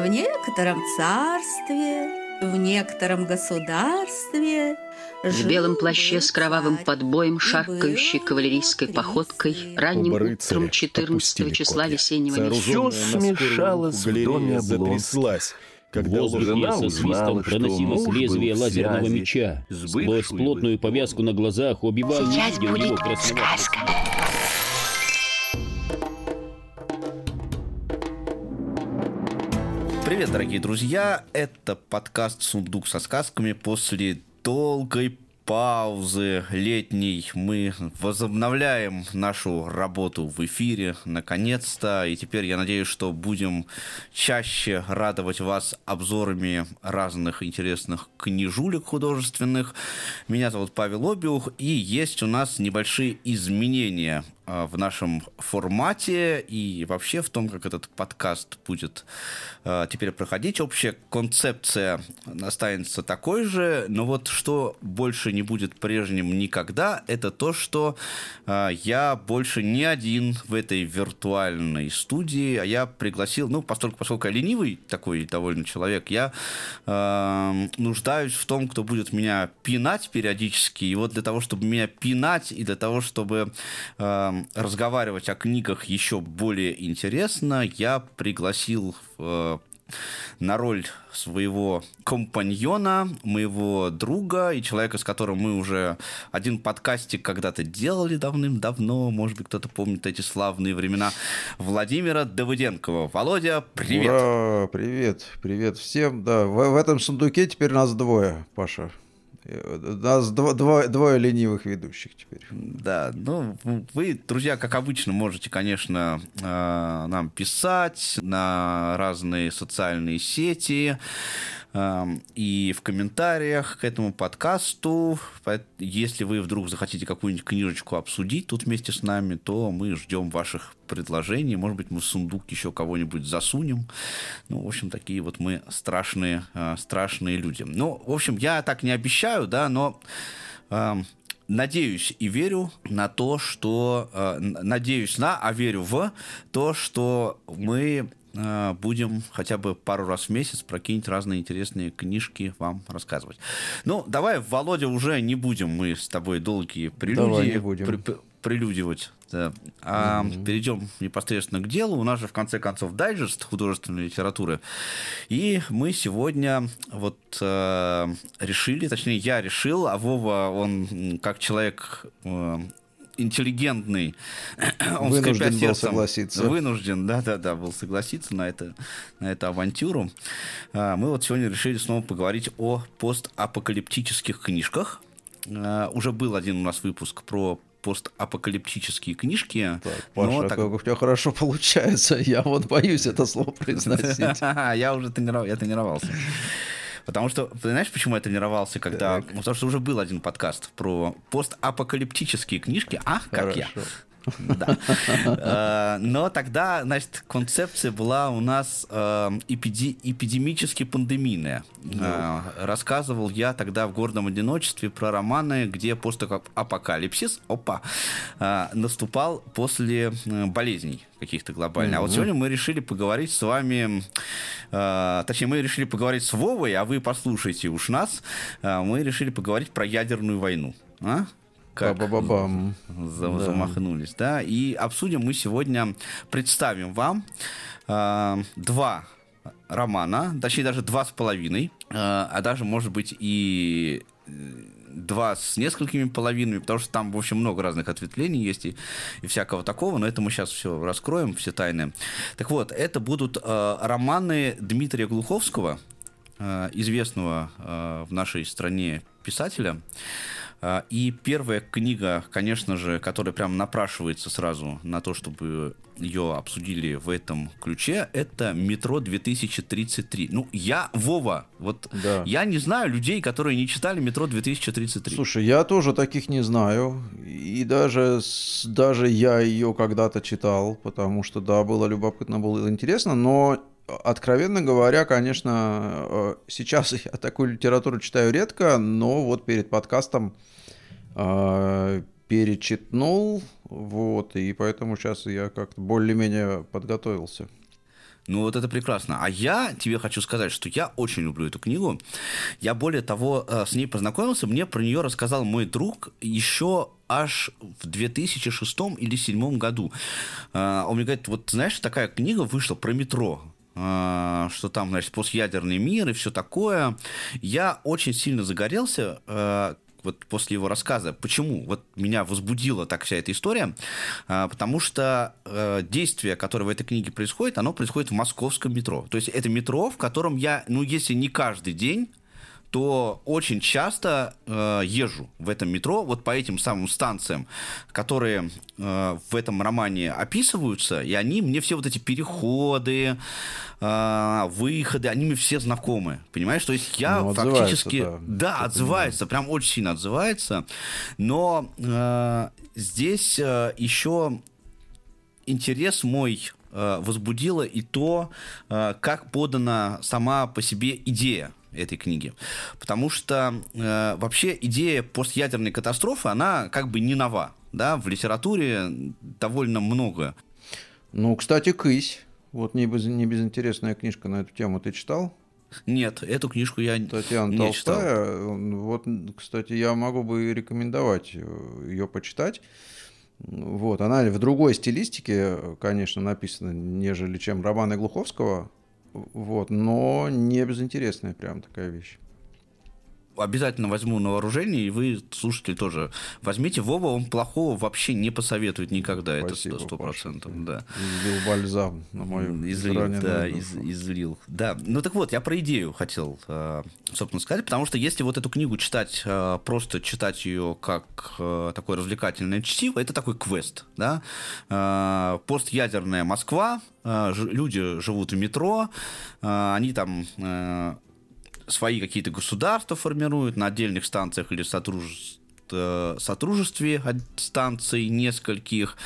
В некотором царстве, в некотором государстве В белом плаще с кровавым подбоем, шаркающей кавалерийской походкой, ранним Оба утром рыцаря 14 опустили числа копья. весеннего месяца. Скорую смешалось в доме Облонских. затряслась, когда со узнала, свистом что проносилось лезвие лазерного меча. с Сквозь плотную повязку на глазах убивал Сейчас будет сказка. Привет, дорогие друзья! Это подкаст «Сундук со сказками». После долгой паузы летней мы возобновляем нашу работу в эфире, наконец-то. И теперь я надеюсь, что будем чаще радовать вас обзорами разных интересных книжулек художественных. Меня зовут Павел Обиух, и есть у нас небольшие изменения в нашем формате и вообще в том, как этот подкаст будет а, теперь проходить. Общая концепция останется такой же, но вот что больше не будет прежним никогда, это то, что а, я больше не один в этой виртуальной студии, а я пригласил, ну, поскольку, поскольку я ленивый такой довольно человек, я а, нуждаюсь в том, кто будет меня пинать периодически, и вот для того, чтобы меня пинать, и для того, чтобы разговаривать о книгах еще более интересно, я пригласил э, на роль своего компаньона, моего друга и человека, с которым мы уже один подкастик когда-то делали давным-давно, может быть, кто-то помнит эти славные времена, Владимира Давыденкова. Володя, привет! Ура! Привет, привет всем. Да, в, в этом сундуке теперь нас двое, Паша. Э, Нас дво- двое, ленивых ведущих теперь. Да, ну, вы, друзья, как обычно, можете, конечно, э, нам писать на разные социальные сети э, и в комментариях к этому подкасту. Если вы вдруг захотите какую-нибудь книжечку обсудить тут вместе с нами, то мы ждем ваших предложений. Может быть, мы в сундук еще кого-нибудь засунем. Ну, в общем, такие вот мы страшные, э, страшные люди. Ну, в общем, я так не обещаю, да, но эм, надеюсь и верю на то, что... э, надеюсь на, а верю в то, что мы будем хотя бы пару раз в месяц прокинуть разные интересные книжки вам рассказывать. Ну, давай, Володя, уже не будем мы с тобой долгие прелюдии Давай не будем. пр- пр- прелюдивать. да. А перейдем непосредственно к делу. У нас же, в конце концов, дайджест художественной литературы. И мы сегодня вот э, решили, точнее, я решил, а Вова, он как человек э, интеллигентный, он Вынужден был сердцем, согласиться. Вынужден, да-да-да, был согласиться на, это, на эту авантюру. А, Мы вот сегодня решили снова поговорить о постапокалиптических книжках. А, Уже был один у нас выпуск про постапокалиптические книжки. Так, но Паша, так- как у тебя хорошо получается. Я вот боюсь это слово произносить. Я уже тренировался. Потому что, ты знаешь, почему я тренировался, когда... Ну, Потому что уже был один подкаст про постапокалиптические книжки. А, как я. Да. Э, Но тогда, значит, концепция была у нас э, эпиди- эпидемически-пандемийная. Э, Рассказывал я тогда в «Гордом одиночестве» про романы, где постапокалипсис, опа, э, наступал после болезней каких-то глобальных. А вот сегодня мы решили поговорить с вами, э, точнее, мы решили поговорить с Вовой, а вы послушайте уж нас, Э, мы решили поговорить про ядерную войну. А? Как? Ба-ба-ба-бам. за- замахнулись, да. И обсудим мы сегодня, представим вам э, два романа, точнее даже два с половиной, э, а даже может быть и э, два с несколькими половинами, потому что там, в общем, много разных ответвлений есть и, и всякого такого, но это мы сейчас все раскроем, все тайны. Так вот, это будут э, романы Дмитрия Глуховского, э, известного э, в нашей стране писателя. А, И первая книга, конечно же, которая прям напрашивается сразу на то, чтобы ее обсудили в этом ключе, это «Метро 2033». Ну, я, Вова, вот Да. я не знаю людей, которые не читали «Метро 2033». Слушай, я тоже таких не знаю. И даже, даже я ее когда-то читал, потому что, да, было любопытно, было интересно, но откровенно говоря, конечно, э, сейчас я такую литературу читаю редко, но вот перед подкастом э, перечитнул, вот, и поэтому сейчас я как-то более-менее подготовился. Ну вот это прекрасно. А я тебе хочу сказать, что я очень люблю эту книгу. Я более того э, с ней познакомился. Мне про нее рассказал мой друг еще аж в 2006 или 2007 году. Он мне говорит, вот знаешь, такая книга вышла про метро что там, значит, постядерный мир и все такое. Я очень сильно загорелся, вот после его рассказа. Почему? Вот меня возбудила так вся эта история, а, потому что э, действие, которое в этой книге происходит, оно происходит в московском метро. То есть это метро, в котором я, ну, если не каждый день, то очень часто э, езжу в этом метро, вот по этим самым станциям, которые э, в этом романе описываются, и они мне все вот эти переходы, э, выходы, они мне все знакомы, понимаешь? То есть я ну, фактически... Да, да отзывается, прям очень сильно отзывается, но э, здесь э, еще интерес мой э, возбудило и то, э, как подана сама по себе идея этой книги. Потому что э, вообще идея постядерной катастрофы, она как бы не нова. Да? В литературе довольно много. Ну, кстати, «Кысь». Вот не, без, не безинтересная книжка на эту тему. Ты читал? Нет, эту книжку я Татьяна не Толстая. читал. Вот, кстати, я могу бы рекомендовать э, ее почитать. Вот, она в другой стилистике, конечно, написана, нежели чем романы Глуховского. Вот, но не безинтересная прям такая вещь обязательно возьму на вооружение, и вы, слушатели, тоже возьмите. Вова, он плохого вообще не посоветует никогда. Спасибо, это сто процентов. Да. Излил бальзам на мою Излил, да, из, излил. Да, ну так вот, я про идею хотел, э, собственно, сказать, потому что если вот эту книгу читать, э, просто читать ее как э, такое развлекательное чтиво, это такой квест, да. Постядерная Москва, люди живут в метро, они там свои какие-то государства формируют на отдельных станциях или сотрудничестве э, сотрудничестве станций нескольких,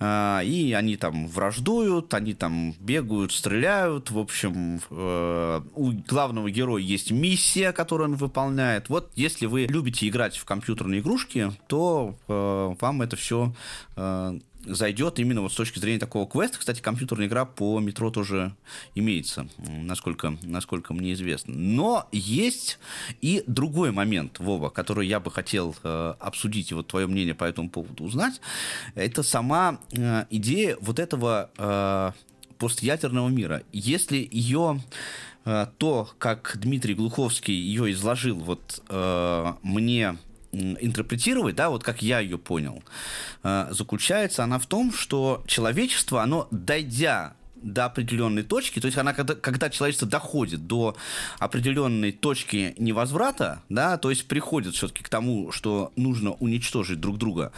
э, и они там враждуют, они там бегают, стреляют, в общем, э, у главного героя есть миссия, которую он выполняет. Вот если вы любите играть в компьютерные игрушки, то вам это все зайдет именно вот с точки зрения такого квеста. Кстати, компьютерная игра по метро тоже имеется, насколько, насколько мне известно. Но есть и другой момент, Вова, который я бы хотел э, обсудить и вот твое мнение по этому поводу узнать. Это сама э, идея вот этого э, постядерного мира. Если ее э, то, как Дмитрий Глуховский ее изложил вот э, мне интерпретировать, да, вот как я ее понял, э, заключается она в том, что человечество, оно, дойдя до определенной точки, то есть она, когда, когда человечество доходит до определенной точки невозврата, да, то есть приходит все-таки к тому, что нужно уничтожить друг друга,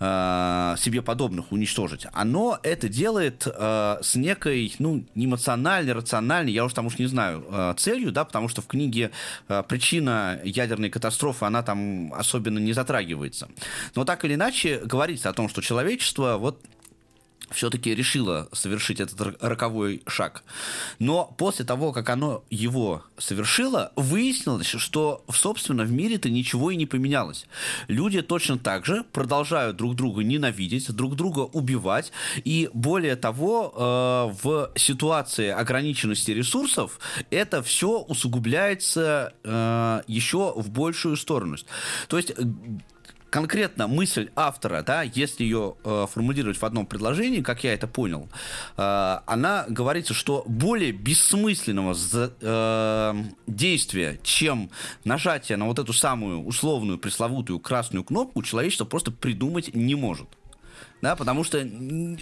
э, себе подобных уничтожить, оно это делает э, с некой, ну, эмоциональной, рациональной, я уж там уж не знаю, э, целью, да, потому что в книге э, причина ядерной катастрофы, она там особенно не затрагивается. Но так или иначе говорится о том, что человечество вот все-таки решила совершить этот роковой шаг. Но после того, как оно его совершило, выяснилось, что, собственно, в мире-то ничего и не поменялось. Люди точно так же продолжают друг друга ненавидеть, друг друга убивать, и более того, э, в ситуации ограниченности ресурсов это все усугубляется э, еще в большую сторону. То есть конкретно мысль автора, да, если ее э, формулировать в одном предложении, как я это понял, э, она говорится, что более бессмысленного за, э, действия, чем нажатие на вот эту самую условную пресловутую красную кнопку, человечество просто придумать не может да, потому что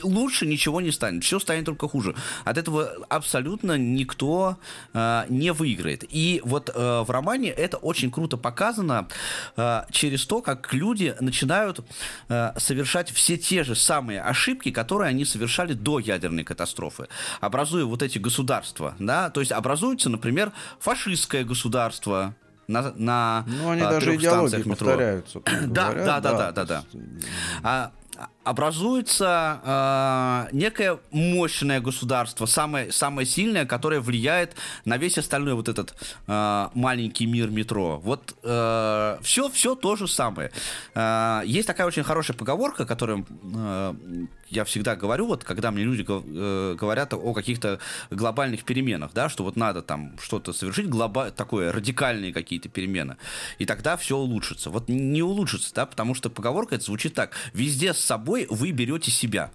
лучше ничего не станет, все станет только хуже. От этого абсолютно никто э, не выиграет. И вот э, в романе это очень круто показано э, через то, как люди начинают э, совершать все те же самые ошибки, которые они совершали до ядерной катастрофы, образуя вот эти государства, да, то есть образуется, например, фашистское государство, на, на ну, они а, даже идеологии метро. повторяются. Да, да, да, да, да, да. А, образуется э, некое мощное государство, самое, самое сильное, которое влияет на весь остальной вот этот э, маленький мир метро. Вот э, все, все то же самое. Э, есть такая очень хорошая поговорка, которую э, я всегда говорю, вот когда мне люди э, говорят о каких-то глобальных переменах, да, что вот надо там что-то совершить, глоба... такое радикальные какие-то перемены, и тогда все улучшится. Вот не улучшится, да, потому что поговорка это звучит так: везде с собой вы берете себя.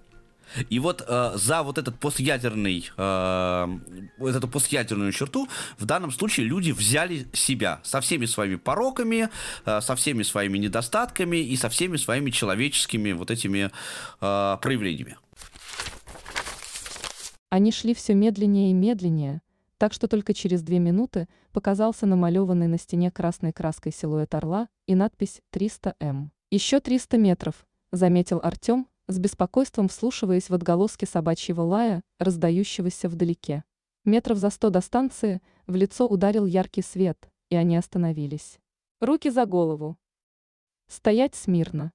И вот э, за вот этот постядерный, э, вот эту постядерную черту в данном случае люди взяли себя со всеми своими пороками, э, со всеми своими недостатками и со всеми своими человеческими вот этими э, проявлениями. Они шли все медленнее и медленнее, так что только через две минуты показался намалеванный на стене красной краской силуэт орла и надпись «300М». «Еще 300 метров», — заметил Артем, с беспокойством вслушиваясь в отголоски собачьего лая, раздающегося вдалеке. Метров за сто до станции в лицо ударил яркий свет, и они остановились. Руки за голову. Стоять смирно.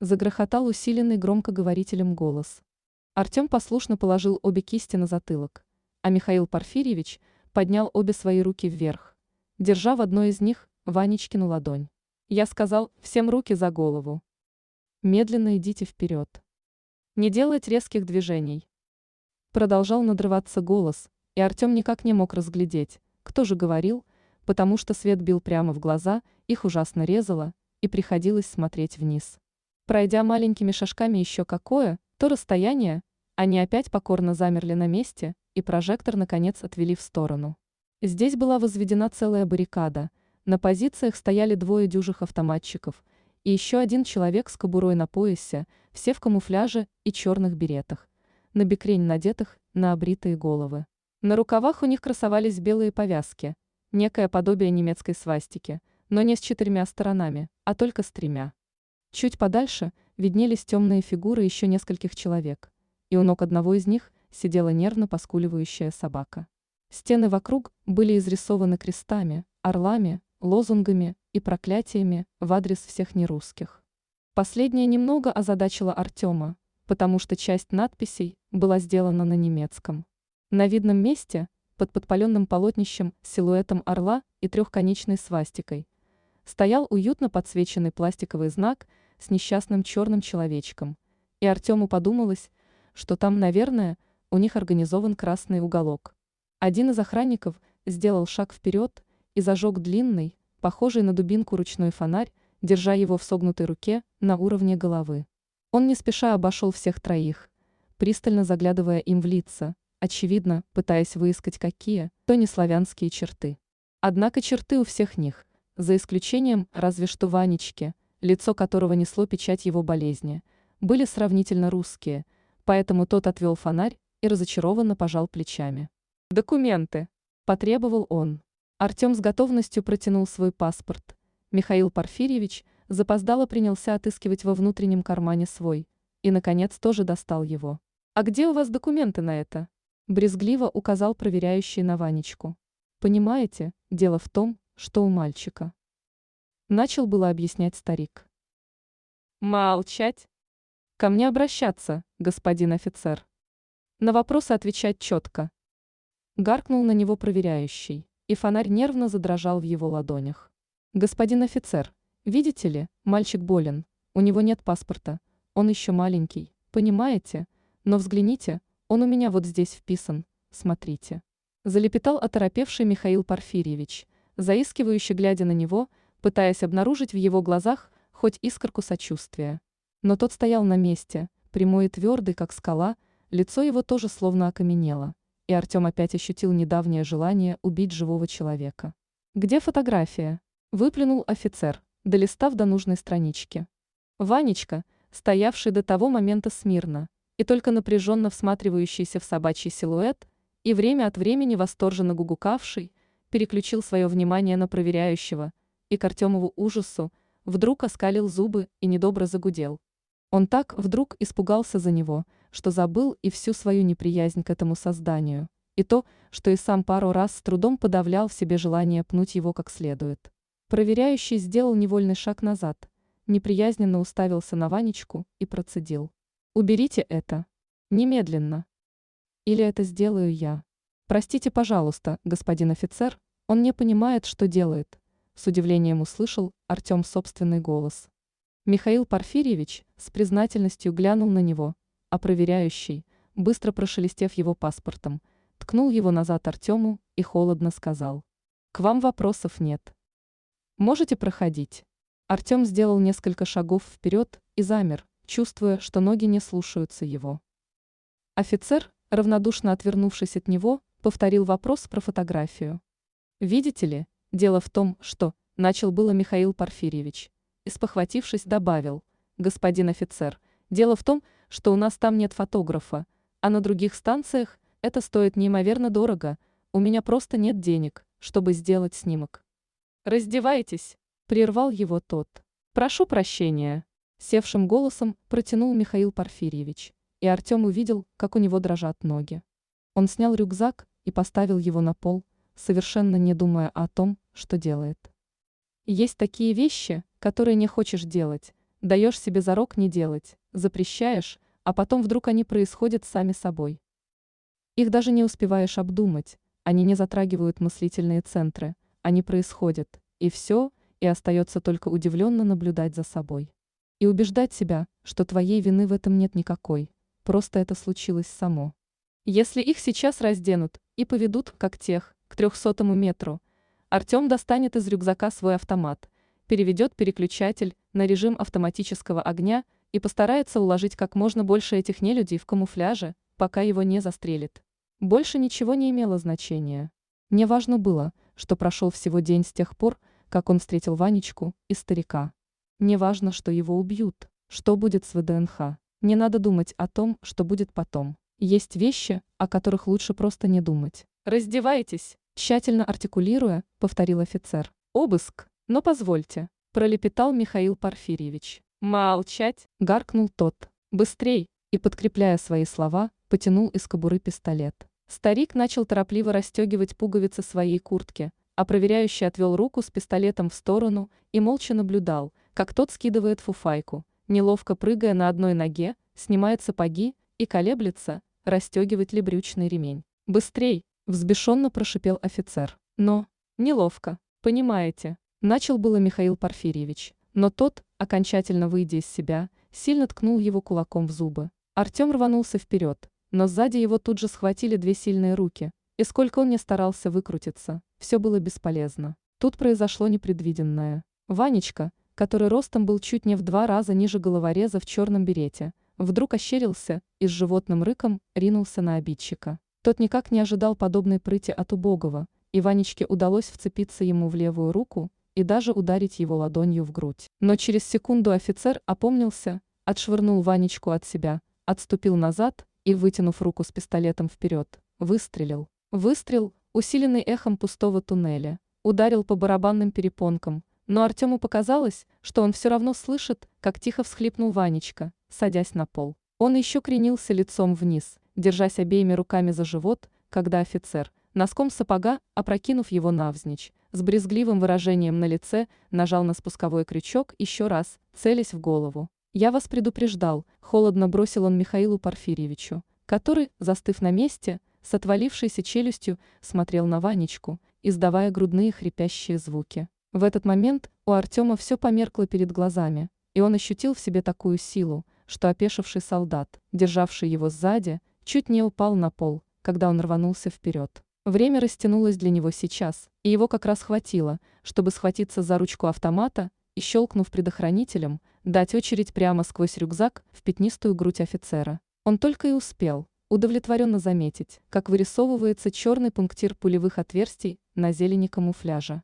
Загрохотал усиленный громкоговорителем голос. Артем послушно положил обе кисти на затылок, а Михаил Порфирьевич поднял обе свои руки вверх, держа в одной из них Ванечкину ладонь. Я сказал, всем руки за голову. Медленно идите вперед. Не делать резких движений. Продолжал надрываться голос, и Артем никак не мог разглядеть, кто же говорил, потому что свет бил прямо в глаза, их ужасно резало, и приходилось смотреть вниз. Пройдя маленькими шажками еще какое, то расстояние, они опять покорно замерли на месте, и прожектор наконец отвели в сторону. Здесь была возведена целая баррикада, на позициях стояли двое дюжих автоматчиков – и еще один человек с кобурой на поясе, все в камуфляже и черных беретах, на бекрень надетых на обритые головы. На рукавах у них красовались белые повязки, некое подобие немецкой свастики, но не с четырьмя сторонами, а только с тремя. Чуть подальше виднелись темные фигуры еще нескольких человек, и у ног одного из них сидела нервно поскуливающая собака. Стены вокруг были изрисованы крестами, орлами, лозунгами и проклятиями в адрес всех нерусских. Последнее немного озадачило Артема, потому что часть надписей была сделана на немецком. На видном месте, под подпаленным полотнищем с силуэтом орла и трехконечной свастикой, стоял уютно подсвеченный пластиковый знак с несчастным черным человечком, и Артему подумалось, что там, наверное, у них организован красный уголок. Один из охранников сделал шаг вперед и зажег длинный, похожий на дубинку ручной фонарь, держа его в согнутой руке на уровне головы. Он не спеша обошел всех троих, пристально заглядывая им в лица, очевидно, пытаясь выискать какие, то не славянские черты. Однако черты у всех них, за исключением разве что Ванечки, лицо которого несло печать его болезни, были сравнительно русские, поэтому тот отвел фонарь и разочарованно пожал плечами. «Документы!» – потребовал он. Артем с готовностью протянул свой паспорт. Михаил Порфирьевич запоздало принялся отыскивать во внутреннем кармане свой. И, наконец, тоже достал его. «А где у вас документы на это?» Брезгливо указал проверяющий на Ванечку. «Понимаете, дело в том, что у мальчика». Начал было объяснять старик. «Молчать! Ко мне обращаться, господин офицер. На вопросы отвечать четко». Гаркнул на него проверяющий и фонарь нервно задрожал в его ладонях. «Господин офицер, видите ли, мальчик болен, у него нет паспорта, он еще маленький, понимаете? Но взгляните, он у меня вот здесь вписан, смотрите». Залепетал оторопевший Михаил Порфирьевич, заискивающе глядя на него, пытаясь обнаружить в его глазах хоть искорку сочувствия. Но тот стоял на месте, прямой и твердый, как скала, лицо его тоже словно окаменело и Артем опять ощутил недавнее желание убить живого человека. «Где фотография?» – выплюнул офицер, долистав до нужной странички. Ванечка, стоявший до того момента смирно, и только напряженно всматривающийся в собачий силуэт, и время от времени восторженно гугукавший, переключил свое внимание на проверяющего, и к Артемову ужасу вдруг оскалил зубы и недобро загудел. Он так вдруг испугался за него, что забыл и всю свою неприязнь к этому созданию, и то, что и сам пару раз с трудом подавлял в себе желание пнуть его как следует. Проверяющий сделал невольный шаг назад, неприязненно уставился на Ванечку и процедил. «Уберите это. Немедленно. Или это сделаю я. Простите, пожалуйста, господин офицер, он не понимает, что делает». С удивлением услышал Артем собственный голос. Михаил Порфирьевич с признательностью глянул на него, а проверяющий, быстро прошелестев его паспортом, ткнул его назад Артему и холодно сказал. «К вам вопросов нет. Можете проходить». Артем сделал несколько шагов вперед и замер, чувствуя, что ноги не слушаются его. Офицер, равнодушно отвернувшись от него, повторил вопрос про фотографию. «Видите ли, дело в том, что...» – начал было Михаил Порфирьевич. И спохватившись, добавил. «Господин офицер, дело в том, что у нас там нет фотографа, а на других станциях это стоит неимоверно дорого, у меня просто нет денег, чтобы сделать снимок». «Раздевайтесь!» Прервал его тот. «Прошу прощения», — севшим голосом протянул Михаил Порфирьевич, и Артем увидел, как у него дрожат ноги. Он снял рюкзак и поставил его на пол, совершенно не думая о том, что делает. Есть такие вещи, которые не хочешь делать, даешь себе зарок не делать, запрещаешь, а потом вдруг они происходят сами собой. Их даже не успеваешь обдумать, они не затрагивают мыслительные центры, они происходят, и все – и остается только удивленно наблюдать за собой. И убеждать себя, что твоей вины в этом нет никакой, просто это случилось само. Если их сейчас разденут и поведут, как тех, к трехсотому метру, Артем достанет из рюкзака свой автомат, переведет переключатель на режим автоматического огня и постарается уложить как можно больше этих нелюдей в камуфляже, пока его не застрелит. Больше ничего не имело значения. Мне важно было, что прошел всего день с тех пор, как он встретил Ванечку и старика. Неважно, что его убьют, что будет с ВДНХ. Не надо думать о том, что будет потом. Есть вещи, о которых лучше просто не думать. «Раздевайтесь!» Тщательно артикулируя, повторил офицер. «Обыск! Но позвольте!» Пролепетал Михаил Порфирьевич. «Молчать!» Гаркнул тот. «Быстрей!» И, подкрепляя свои слова, потянул из кобуры пистолет. Старик начал торопливо расстегивать пуговицы своей куртки, а проверяющий отвел руку с пистолетом в сторону и молча наблюдал, как тот скидывает фуфайку, неловко прыгая на одной ноге, снимает сапоги и колеблется, расстегивает ли брючный ремень. «Быстрей!» – взбешенно прошипел офицер. «Но, неловко, понимаете?» – начал было Михаил Порфирьевич, но тот, окончательно выйдя из себя, сильно ткнул его кулаком в зубы. Артем рванулся вперед, но сзади его тут же схватили две сильные руки, и сколько он не старался выкрутиться, все было бесполезно. Тут произошло непредвиденное. Ванечка, который ростом был чуть не в два раза ниже головореза в черном берете, вдруг ощерился и с животным рыком ринулся на обидчика. Тот никак не ожидал подобной прыти от убогого, и Ванечке удалось вцепиться ему в левую руку и даже ударить его ладонью в грудь. Но через секунду офицер опомнился, отшвырнул Ванечку от себя, отступил назад и, вытянув руку с пистолетом вперед, выстрелил. Выстрел, усиленный эхом пустого туннеля, ударил по барабанным перепонкам, но Артему показалось, что он все равно слышит, как тихо всхлипнул Ванечка, садясь на пол. Он еще кренился лицом вниз, держась обеими руками за живот, когда офицер, носком сапога, опрокинув его навзничь, с брезгливым выражением на лице, нажал на спусковой крючок еще раз, целясь в голову. «Я вас предупреждал», – холодно бросил он Михаилу Порфирьевичу, который, застыв на месте, с отвалившейся челюстью смотрел на Ванечку, издавая грудные хрипящие звуки. В этот момент у Артема все померкло перед глазами, и он ощутил в себе такую силу, что опешивший солдат, державший его сзади, чуть не упал на пол, когда он рванулся вперед. Время растянулось для него сейчас, и его как раз хватило, чтобы схватиться за ручку автомата и, щелкнув предохранителем, дать очередь прямо сквозь рюкзак в пятнистую грудь офицера. Он только и успел, удовлетворенно заметить, как вырисовывается черный пунктир пулевых отверстий на зелени камуфляжа.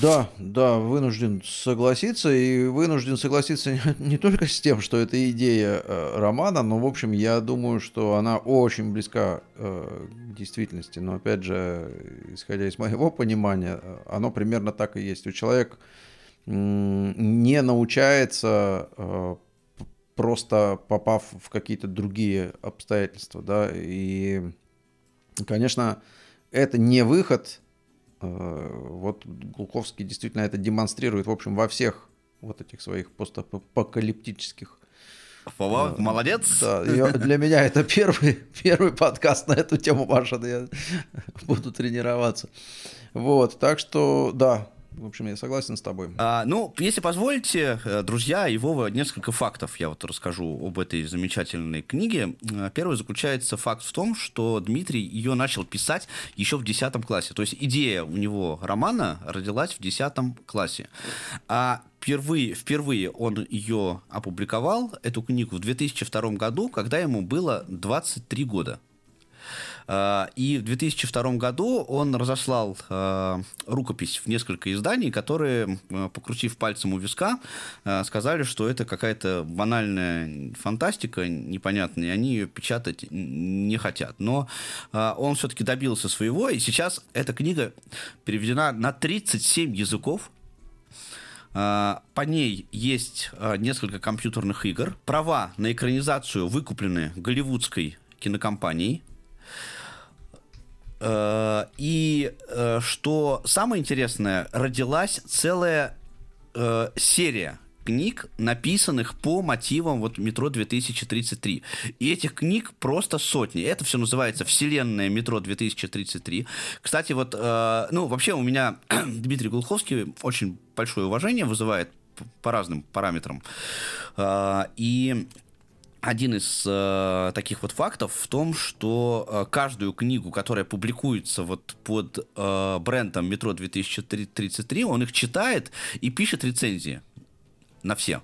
Да, да, вынужден согласиться, и вынужден согласиться не только с тем, что это идея э, романа, но, в общем, я думаю, что она очень близка э, к действительности. Но, опять же, исходя из моего понимания, э, оно примерно так и есть. У человека не научается э, просто попав в какие-то другие обстоятельства, да, и, конечно, это не выход, э, вот Глуховский действительно это демонстрирует, в общем, во всех вот этих своих постапокалиптических. Вова, молодец. Да, я- для меня это первый, первый подкаст на эту тему, Паша, да я буду тренироваться. Вот, так что, да, в общем, я согласен с тобой. А, ну, если позволите, э, друзья, и Вова, несколько фактов я вот расскажу об этой замечательной книге. Э, Первый заключается факт в том, что Дмитрий ее начал писать еще в 10 классе. То есть идея у него романа родилась в 10 классе. А впервые, впервые он ее опубликовал, эту книгу, в 2002 году, когда ему было 23 года. А, И в 2002 году он разослал э, рукопись в несколько изданий, которые, э, покрутив пальцем у виска, э, сказали, что это какая-то банальная фантастика непонятная, и они ее печатать не хотят. Но э, он все-таки добился своего, и сейчас эта книга переведена на 37 языков. По ней есть несколько компьютерных игр. Права на экранизацию выкуплены голливудской кинокомпанией. Э, И э, что самое интересное, родилась целая э, серия книг, написанных по мотивам вот метро 2033. И этих книг просто сотни. Это все называется Вселенная метро 2033. Кстати, вот, э, ну, вообще у меня Дмитрий Глуховский очень большое уважение вызывает п- по разным параметрам. Э, и один из э, таких вот фактов в том, что э, каждую книгу, которая публикуется вот под э, брендом Метро 2033, он их читает и пишет рецензии на все.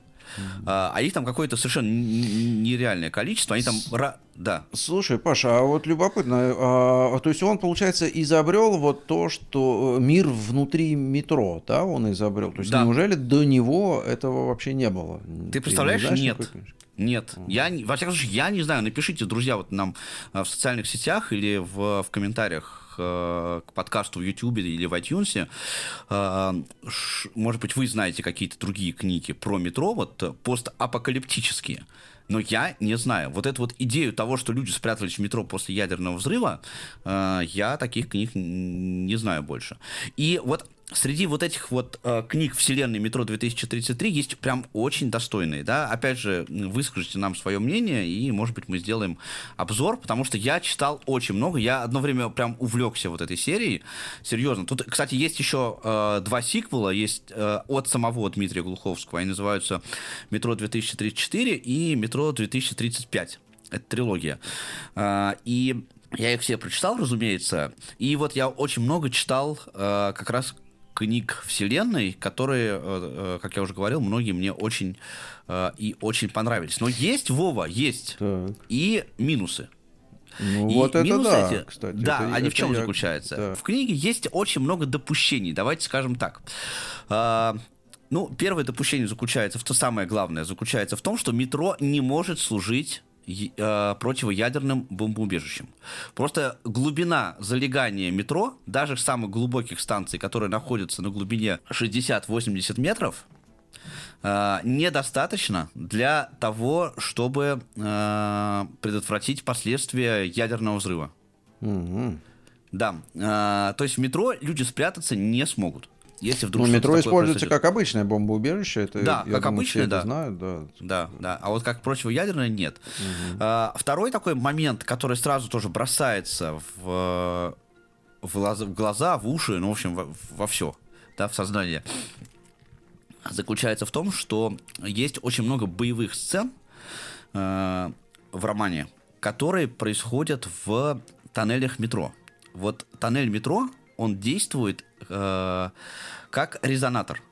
А, а их там какое-то совершенно нереальное количество. Они там... ра- Да. Слушай, Паша, а вот любопытно, а, то есть он, получается, изобрел вот то, что э, мир внутри метро, да, он изобрел. То есть Да. неужели до него этого вообще не было? Ты представляешь? не знаешь Нет. никакой Нет, я, во всяком случае, я не знаю. Напишите, друзья, вот нам э, в социальных сетях или в, в комментариях э, к подкасту в YouTube или в iTunes. э, Может быть, вы знаете какие-то другие книги про метро, вот постапокалиптические. Но я не знаю. Вот эту вот идею того, что люди спрятались в метро после ядерного взрыва, я таких книг не знаю больше. И вот среди вот этих вот э, книг вселенной метро 2033 есть прям очень достойные, да. Опять же, выскажите нам свое мнение, и, может быть, мы сделаем обзор, потому что я читал очень много. Я одно время прям увлекся вот этой серией. Серьезно. Тут, кстати, есть еще э, два сиквела. Есть э, от самого Дмитрия Глуховского. Они называются «Метро 2034» и «Метро 2035». Это трилогия. А, И я их все прочитал, разумеется. И вот я очень много читал э, как раз книг вселенной, которые, э, э, как я уже говорил, многие мне очень э, и очень понравились. Но есть, Вова, есть Так. и минусы. Ну И вот это минусы да, эти- кстати. Да, это- они в это чем я- заключаются? да. В книге есть очень много допущений, давайте скажем так. А, ну, первое допущение заключается в то самое главное, заключается в том, что метро не может служить э, противоядерным бомбоубежищем. Просто глубина залегания метро, даже самых глубоких станций, которые находятся на глубине 60-80 метров, э, недостаточно для того, чтобы э, предотвратить последствия ядерного взрыва. Мгм. Да, э, то есть в метро люди спрятаться не смогут. Если вдруг Ну, метро используется как обычное бомбоубежище. Это, Да, я как думаю, обычное, все это да. знают, да. Да, да. А вот как противоядерное нет. А, Второй такой момент, который сразу тоже бросается в, в глаза, в уши, ну, в общем, во, во все, да, в сознание, заключается в том, что есть очень много боевых сцен э, в романе, которые происходят в тоннелях метро. Вот тоннель метро, он действует э, как резонатор.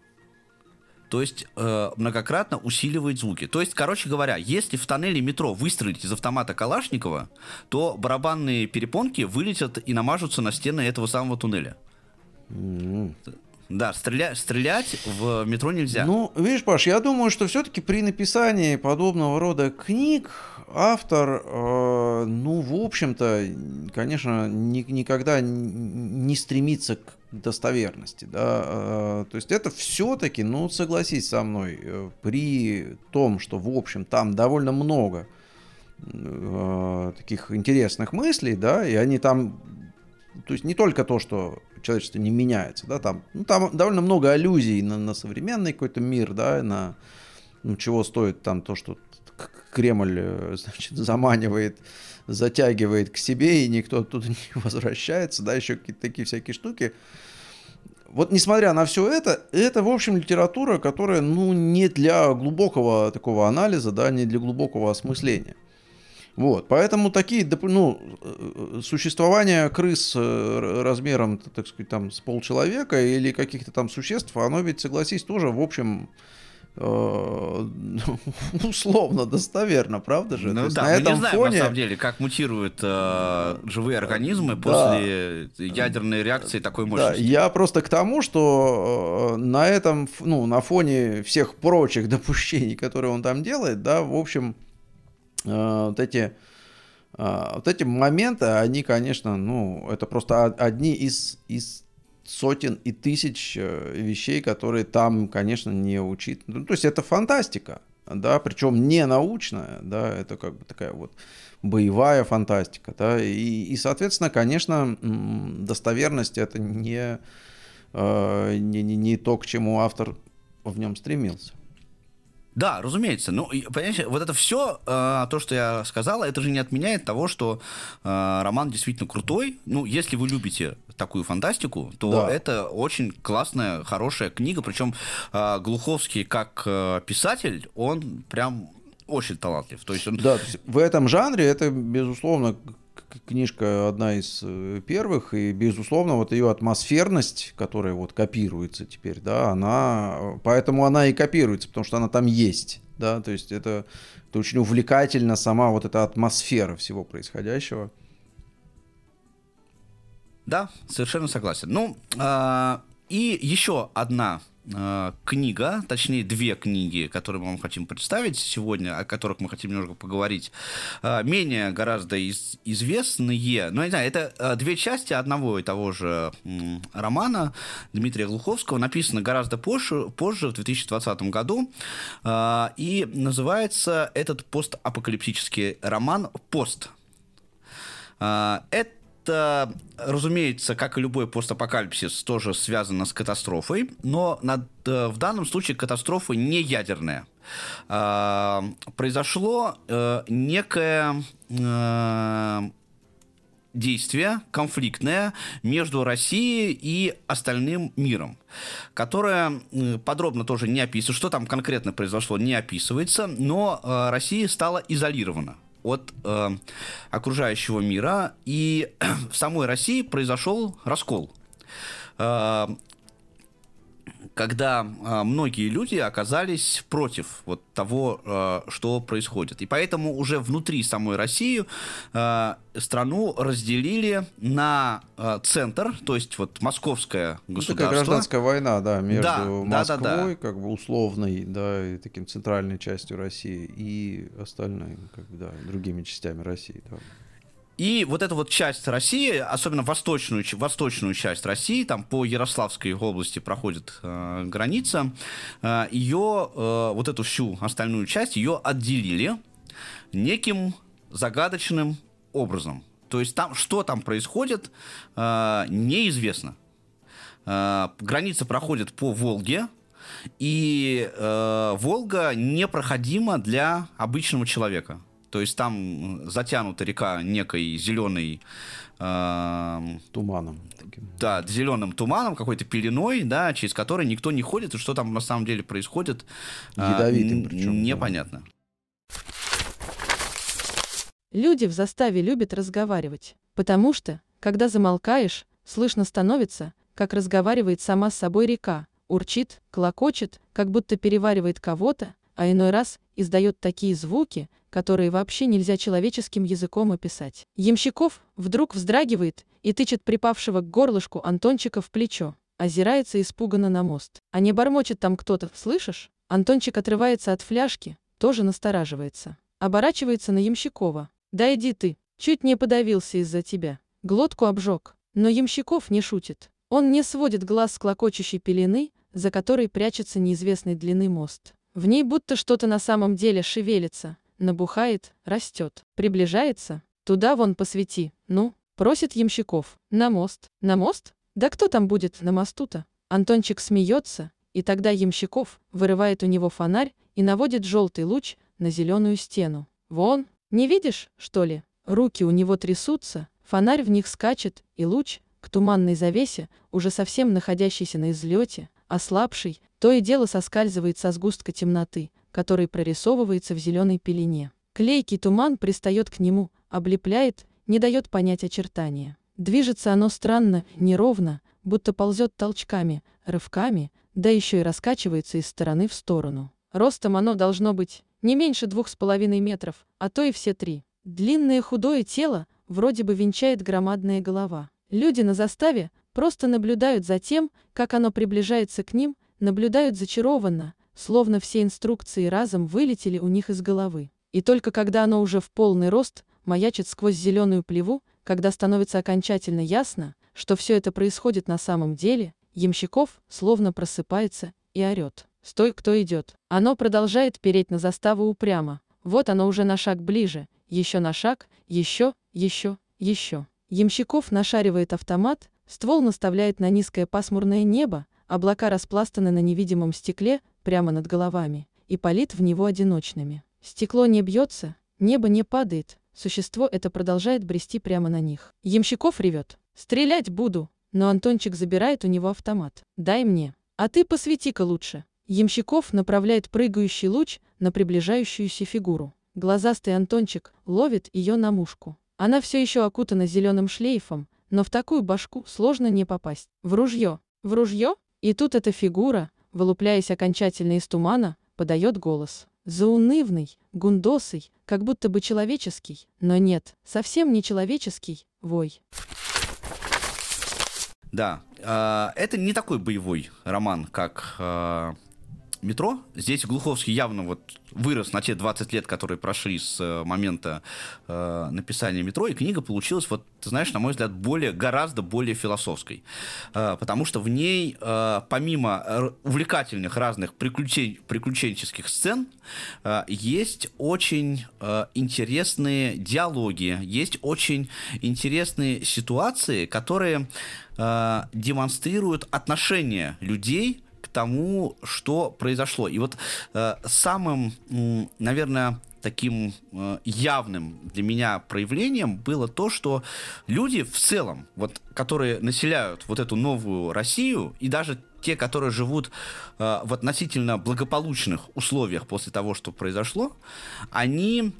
То есть э, многократно усиливает звуки. То есть, короче говоря, если в тоннеле метро выстрелить из автомата Калашникова, то барабанные перепонки вылетят и намажутся на стены этого самого туннеля. Да, стреля- стрелять в метро нельзя. Ну, видишь, Паш, я думаю, что все-таки при написании подобного рода книг автор, э, ну, в общем-то, конечно, ни- никогда не стремится к достоверности, да, э, то есть это все-таки, ну, согласись со мной, э, при том, что, в общем, там довольно много э, таких интересных мыслей, да, и они там, то есть не только то, что человечество не меняется, да, там, ну, там довольно много аллюзий на, на современный какой-то мир, да, на, ну, чего стоит там то, что Кремль, э, значит, заманивает, затягивает к себе, и никто оттуда не возвращается, да, еще какие-то такие всякие штуки. Вот несмотря на все это, это, в общем, литература, которая, ну, не для глубокого такого анализа, да, не для глубокого осмысления. Вот, поэтому такие, ну, э, существование крыс э, размером, так сказать, там, с полчеловека или каких-то там существ, оно ведь, согласись, тоже, в общем, э, условно достоверно, правда же? Ну да, на мы этом не знаем, фоне... на самом деле, как мутируют э, живые организмы после да. ядерной реакции такой мощности. Да, я просто к тому, что на этом, ну, на фоне всех прочих допущений, которые он там делает, да, в общем, вот эти э, вот эти моменты, они, конечно, ну, это просто одни из, из сотен и тысяч э, вещей, которые там, конечно, не учит. Ну, то есть это фантастика, да, причем не научная, да, это как бы такая вот боевая фантастика, да, и, и соответственно, конечно, достоверность это не, не, не, не то, к чему автор в нем стремился. Да, разумеется. Ну, понимаете, вот это все, э, то, что я сказала, это же не отменяет того, что э, роман действительно крутой. Ну, если вы любите такую фантастику, то да. это очень классная, хорошая книга. Причем э, Глуховский как э, писатель, он прям очень талантлив. То есть он... Да, то есть в этом жанре это, безусловно, книжка одна из э, первых, и, безусловно, вот ее атмосферность, которая вот копируется теперь, да, она, поэтому она и копируется, потому что она там есть, да, то есть это, это очень увлекательно сама вот эта атмосфера всего происходящего. Да, совершенно согласен. Ну, э, и еще одна Э, книга, точнее две книги, которые мы вам хотим представить сегодня, о которых мы хотим немного поговорить, э, менее гораздо из, известные, но я не знаю, это э, две части одного и того же романа Дмитрия Глуховского, написано гораздо позже, позже в 2020 году, и называется этот постапокалиптический роман «Пост». Это это, разумеется, как и любой постапокалипсис, тоже связано с катастрофой, но над, э, в данном случае катастрофа не ядерная. Э, произошло э, некое э, действие конфликтное между Россией и остальным миром, которое подробно тоже не описывается, что там конкретно произошло, не описывается, но э, Россия стала изолирована от э, окружающего мира, и в самой России произошел раскол. Э, когда э, многие люди оказались против вот того, э, что происходит. И поэтому уже внутри самой России э, страну разделили на центр, то есть вот московское государство. Ну, такая гражданская война, да, между да, Москвой, да, да, да. как бы условной, да, и таким центральной частью России и остальной, как бы, да, другими частями России, да. И вот эта вот часть России, особенно восточную, восточную часть России, там по Ярославской области проходит э, граница, э, ее, э, вот эту всю остальную часть, ее отделили неким загадочным образом. То есть там, что там происходит, э, неизвестно. Э, граница проходит по Волге, и э, Волга непроходима для обычного человека. То есть там затянута река некой зеленой... Э, туманом. Таким. Да, зеленым туманом, какой-то пеленой, да, через который никто не ходит, и что там на самом деле происходит, а, Ядовитым причем. Непонятно. Люди в заставе любят разговаривать, потому что, когда замолкаешь, слышно становится, как разговаривает сама с собой река, урчит, клокочет, как будто переваривает кого-то, а иной раз издает такие звуки, которые вообще нельзя человеческим языком описать. Ямщиков вдруг вздрагивает и тычет припавшего к горлышку Антончика в плечо, озирается испуганно на мост. А не бормочет там кто-то, слышишь? Антончик отрывается от фляжки, тоже настораживается. Оборачивается на Ямщикова. «Да иди ты, чуть не подавился из-за тебя. Глотку обжег». Но Ямщиков не шутит. Он не сводит глаз с клокочущей пелены, за которой прячется неизвестной длины мост. В ней будто что-то на самом деле шевелится, Набухает, растет, приближается. Туда вон посвети. Ну, просит ямщиков. На мост. На мост? Да кто там будет на мосту-то? Антончик смеется, и тогда Ямщиков вырывает у него фонарь и наводит желтый луч на зеленую стену. Вон, не видишь, что ли? Руки у него трясутся, фонарь в них скачет, и луч, к туманной завесе, уже совсем находящийся на излете, ослабший, то и дело соскальзывает со сгустка темноты, который прорисовывается в зеленой пелене. Клейкий туман пристает к нему, облепляет, не дает понять очертания. Движется оно странно, неровно, будто ползет толчками, рывками, да еще и раскачивается из стороны в сторону. Ростом оно должно быть не меньше двух с половиной метров, а то и все три. Длинное худое тело вроде бы венчает громадная голова. Люди на заставе просто наблюдают за тем, как оно приближается к ним, наблюдают зачарованно, словно все инструкции разом вылетели у них из головы. И только когда оно уже в полный рост маячит сквозь зеленую плеву, когда становится окончательно ясно, что все это происходит на самом деле, Ямщиков словно просыпается и орет. «Стой, кто идет!» Оно продолжает переть на заставу упрямо. Вот оно уже на шаг ближе, еще на шаг, еще, еще, еще. Ямщиков нашаривает автомат, ствол наставляет на низкое пасмурное небо, облака распластаны на невидимом стекле прямо над головами, и палит в него одиночными. Стекло не бьется, небо не падает, Существо это продолжает брести прямо на них. Ямщиков ревет. «Стрелять буду!» Но Антончик забирает у него автомат. «Дай мне. А ты посвети-ка лучше». Ямщиков направляет прыгающий луч на приближающуюся фигуру. Глазастый Антончик ловит ее на мушку. Она все еще окутана зеленым шлейфом, но в такую башку сложно не попасть. В ружье. В ружье? И тут эта фигура, вылупляясь окончательно из тумана, подает голос. Заунывный, гундосый, как будто бы человеческий, но нет, совсем не человеческий, вой. Да, э, это не такой боевой роман, как э, метро. Здесь Глуховский явно вот вырос на те 20 лет, которые прошли с э, момента э, написания метро, и книга получилась, вот, ты знаешь, на мой взгляд, более, гораздо более философской. Э, потому что в ней, э, помимо увлекательных разных приключен... приключенческих сцен, э, есть очень э, интересные диалоги, есть очень интересные ситуации, которые э, демонстрируют отношение людей тому, что произошло. И вот э, самым, наверное, таким э, явным для меня проявлением было то, что люди в целом, вот, которые населяют вот эту новую Россию, и даже те, которые живут э, в относительно благополучных условиях после того, что произошло, они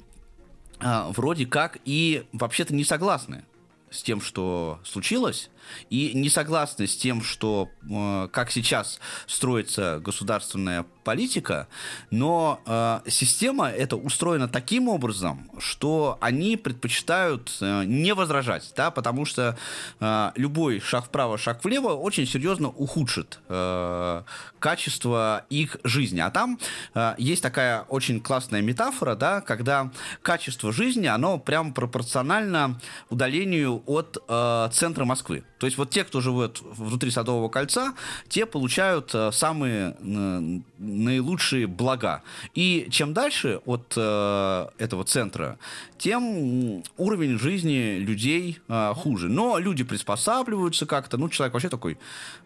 э, вроде как и вообще-то не согласны с тем, что случилось, и не согласны с тем, что э, как сейчас строится государственная политика, но э, система эта устроена таким образом, что они предпочитают э, не возражать, да, потому что э, любой шаг вправо, шаг влево очень серьезно ухудшит э, качество их жизни. А там э, есть такая очень классная метафора, да, когда качество жизни, оно прям пропорционально удалению от э, центра Москвы. То есть вот те, кто живет внутри Садового кольца, те получают э, самые э, наилучшие блага. И чем дальше от э, этого центра, тем уровень жизни людей э, хуже. Но люди приспосабливаются как-то. Ну, человек вообще такой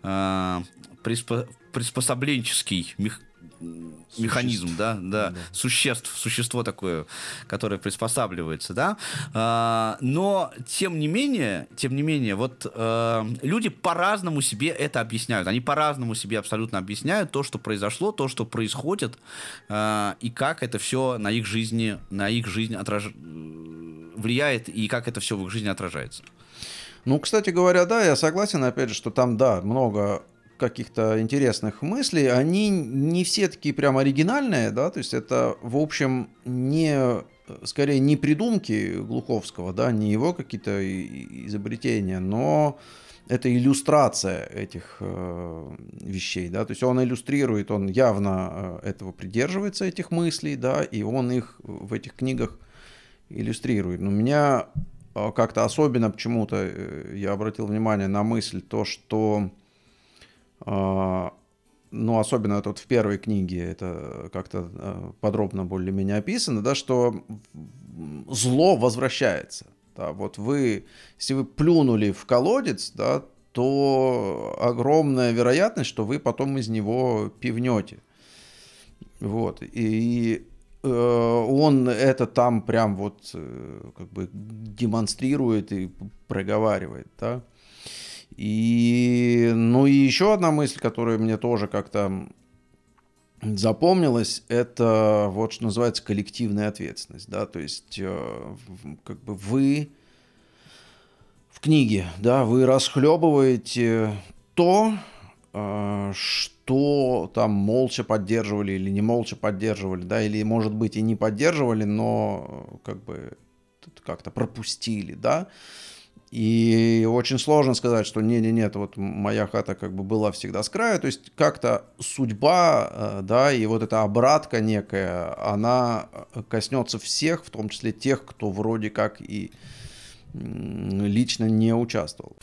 э, приспо приспособленческий мех механизм, да, да, да, существ, существо такое, которое приспосабливается, да. А, но тем не менее, тем не менее, вот а, люди по-разному себе это объясняют, они по-разному себе абсолютно объясняют то, что произошло, то, что происходит, а, и как это все на их жизни, на их жизнь отраж... влияет и как это все в их жизни отражается. Ну, кстати говоря, да, я согласен, опять же, что там, да, много каких-то интересных мыслей, они не все такие прям оригинальные, да, то есть это, в общем, не, скорее, не придумки Глуховского, да, не его какие-то изобретения, но это иллюстрация этих э, вещей, да, то есть он иллюстрирует, он явно э, этого придерживается, этих мыслей, да, и он их в этих книгах иллюстрирует. Но меня э, как-то особенно почему-то э, я обратил внимание на мысль то, что ну, особенно это вот в первой книге это как-то а, подробно более-менее описано, да, что зло возвращается. Да, вот вы, если вы плюнули в колодец, да, то огромная вероятность, что вы потом из него пивнете. Вот. И э, он это там прям вот э, как бы демонстрирует и проговаривает, да. И, ну и еще одна мысль, которая мне тоже как-то запомнилась, это вот что называется коллективная ответственность, да, то есть э, как бы вы в книге, да, вы расхлебываете то, э, что там молча поддерживали или не молча поддерживали, да, или, может быть, и не поддерживали, но э, как бы как-то пропустили, да, и очень сложно сказать, что не-не-не, вот моя хата как бы была всегда с краю. То есть как-то судьба, э, да, и вот эта обратка некая, она коснется всех, в том числе тех, кто вроде как и лично не участвовал.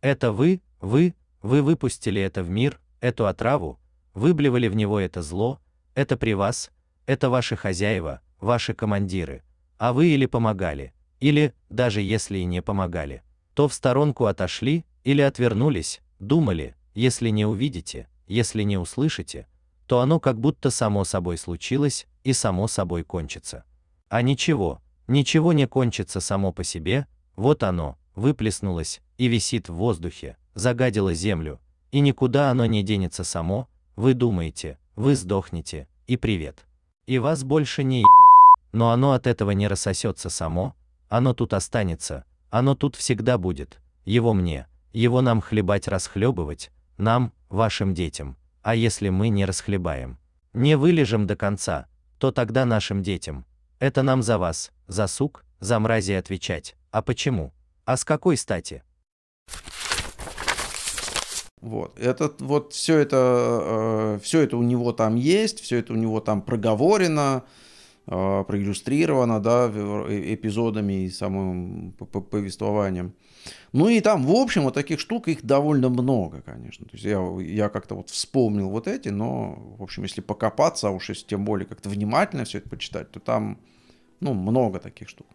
Это вы, вы, вы выпустили это в мир, эту отраву, выблевали в него это зло, это при вас, это ваши хозяева, ваши командиры, а вы или помогали, или, даже если и не помогали, то в сторонку отошли или отвернулись, думали, если не увидите, если не услышите, то оно как будто само собой случилось и само собой кончится. А ничего, ничего не кончится само по себе, вот оно, выплеснулось и висит в воздухе, загадило землю, и никуда оно не денется само, вы думаете, вы сдохнете, и привет. И вас больше не ебет. Но оно от этого не рассосется само, оно тут останется, оно тут всегда будет, его мне, его нам хлебать расхлебывать, нам, вашим детям, а если мы не расхлебаем, не вылежем до конца, то тогда нашим детям, это нам за вас, за сук, за мрази отвечать, а почему, а с какой стати? Вот, это вот все это, э, все это у него там есть, все это у него там проговорено, проиллюстрировано, да, э, эпизодами и самым повествованием. Ну и там, в общем, вот таких штук их довольно много, конечно. То есть я, я как-то вот вспомнил вот эти, но, в общем, если покопаться, а уж если тем более как-то внимательно все это почитать, то там, ну, много таких штук.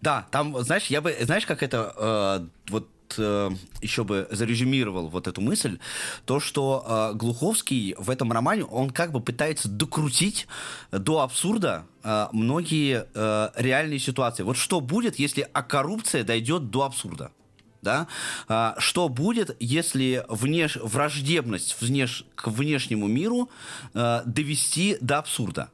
Да, там, знаешь, я бы, знаешь, как это, э, вот э, еще бы зарезюмировал вот эту мысль, то, что э, Глуховский в этом романе, он как бы пытается докрутить до абсурда э, многие э, реальные ситуации. Вот что будет, если а коррупция дойдет до абсурда? да, а, что будет, если внеш... враждебность внеш... к внешнему миру а, довести до абсурда.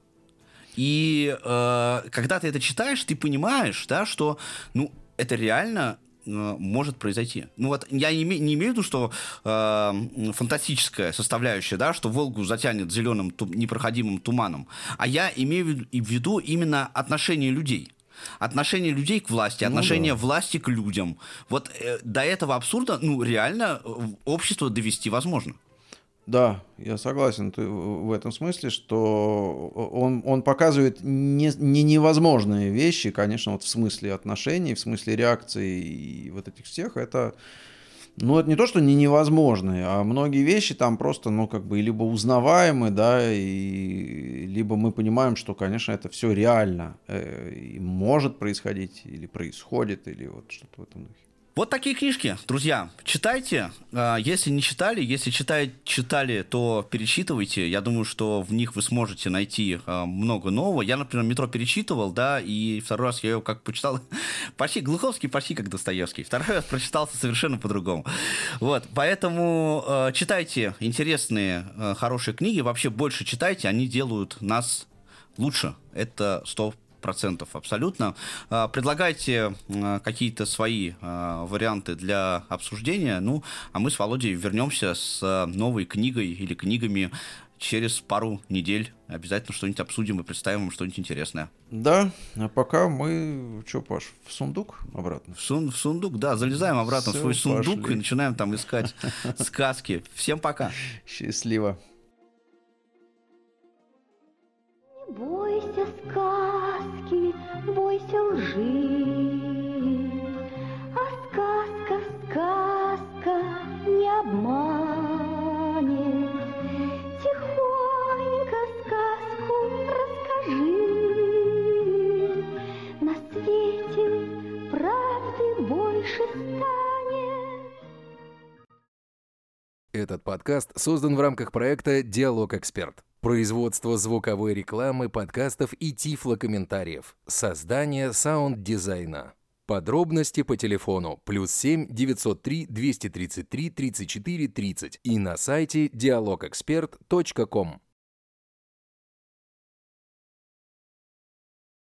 И э, когда ты это читаешь, ты понимаешь, да, что, ну, это реально может произойти. Ну вот я не, име, не имею в виду, что э, фантастическая составляющая, да, что Волгу затянет зеленым ту, непроходимым туманом, а я имею в виду именно отношение людей. Отношение людей к власти, отношение ну, да. власти к людям. Вот э, до этого абсурда, ну, реально э, общество довести возможно. Да, я согласен в этом смысле, что он, он показывает не, не невозможные вещи, конечно, вот в смысле отношений, в смысле реакции и вот этих всех, это, ну, это не то, что не невозможные, а многие вещи там просто, ну, как бы, либо узнаваемы, да, и либо мы понимаем, что, конечно, это все реально, э, и может происходить, или происходит, или вот что-то в этом духе. Вот такие книжки, друзья, читайте. А, если не читали, если читали, читали, то перечитывайте. Я думаю, что в них вы сможете найти а, много нового. Я, например, «Метро» перечитывал, да, и второй раз я его как почитал, почти Глуховский, почти как Достоевский. Второй раз прочитался совершенно по-другому. Вот, поэтому а, читайте интересные, хорошие книги. Вообще больше читайте, они делают нас лучше. Это 100% процентов абсолютно. А, предлагайте а, какие-то свои а, варианты для обсуждения. Ну, а мы с Володей вернемся с новой книгой или книгами через пару недель. Обязательно что-нибудь обсудим и представим вам что-нибудь интересное. Да, а пока мы, что, Паш, в сундук обратно? В, сун, в сундук, да, залезаем обратно Все, в свой сундук пошли. и начинаем там искать сказки. Всем пока. Счастливо. Не бойся сказки, бойся лжи, А сказка, сказка не обманет. Тихонько сказку расскажи, На свете правды больше станет. Этот подкаст создан в рамках проекта «Диалог Эксперт». Производство звуковой рекламы, подкастов и тифлокомментариев. Создание саунд-дизайна. Подробности по телефону плюс 7 903 233 34 30 и на сайте dialogexpert.com.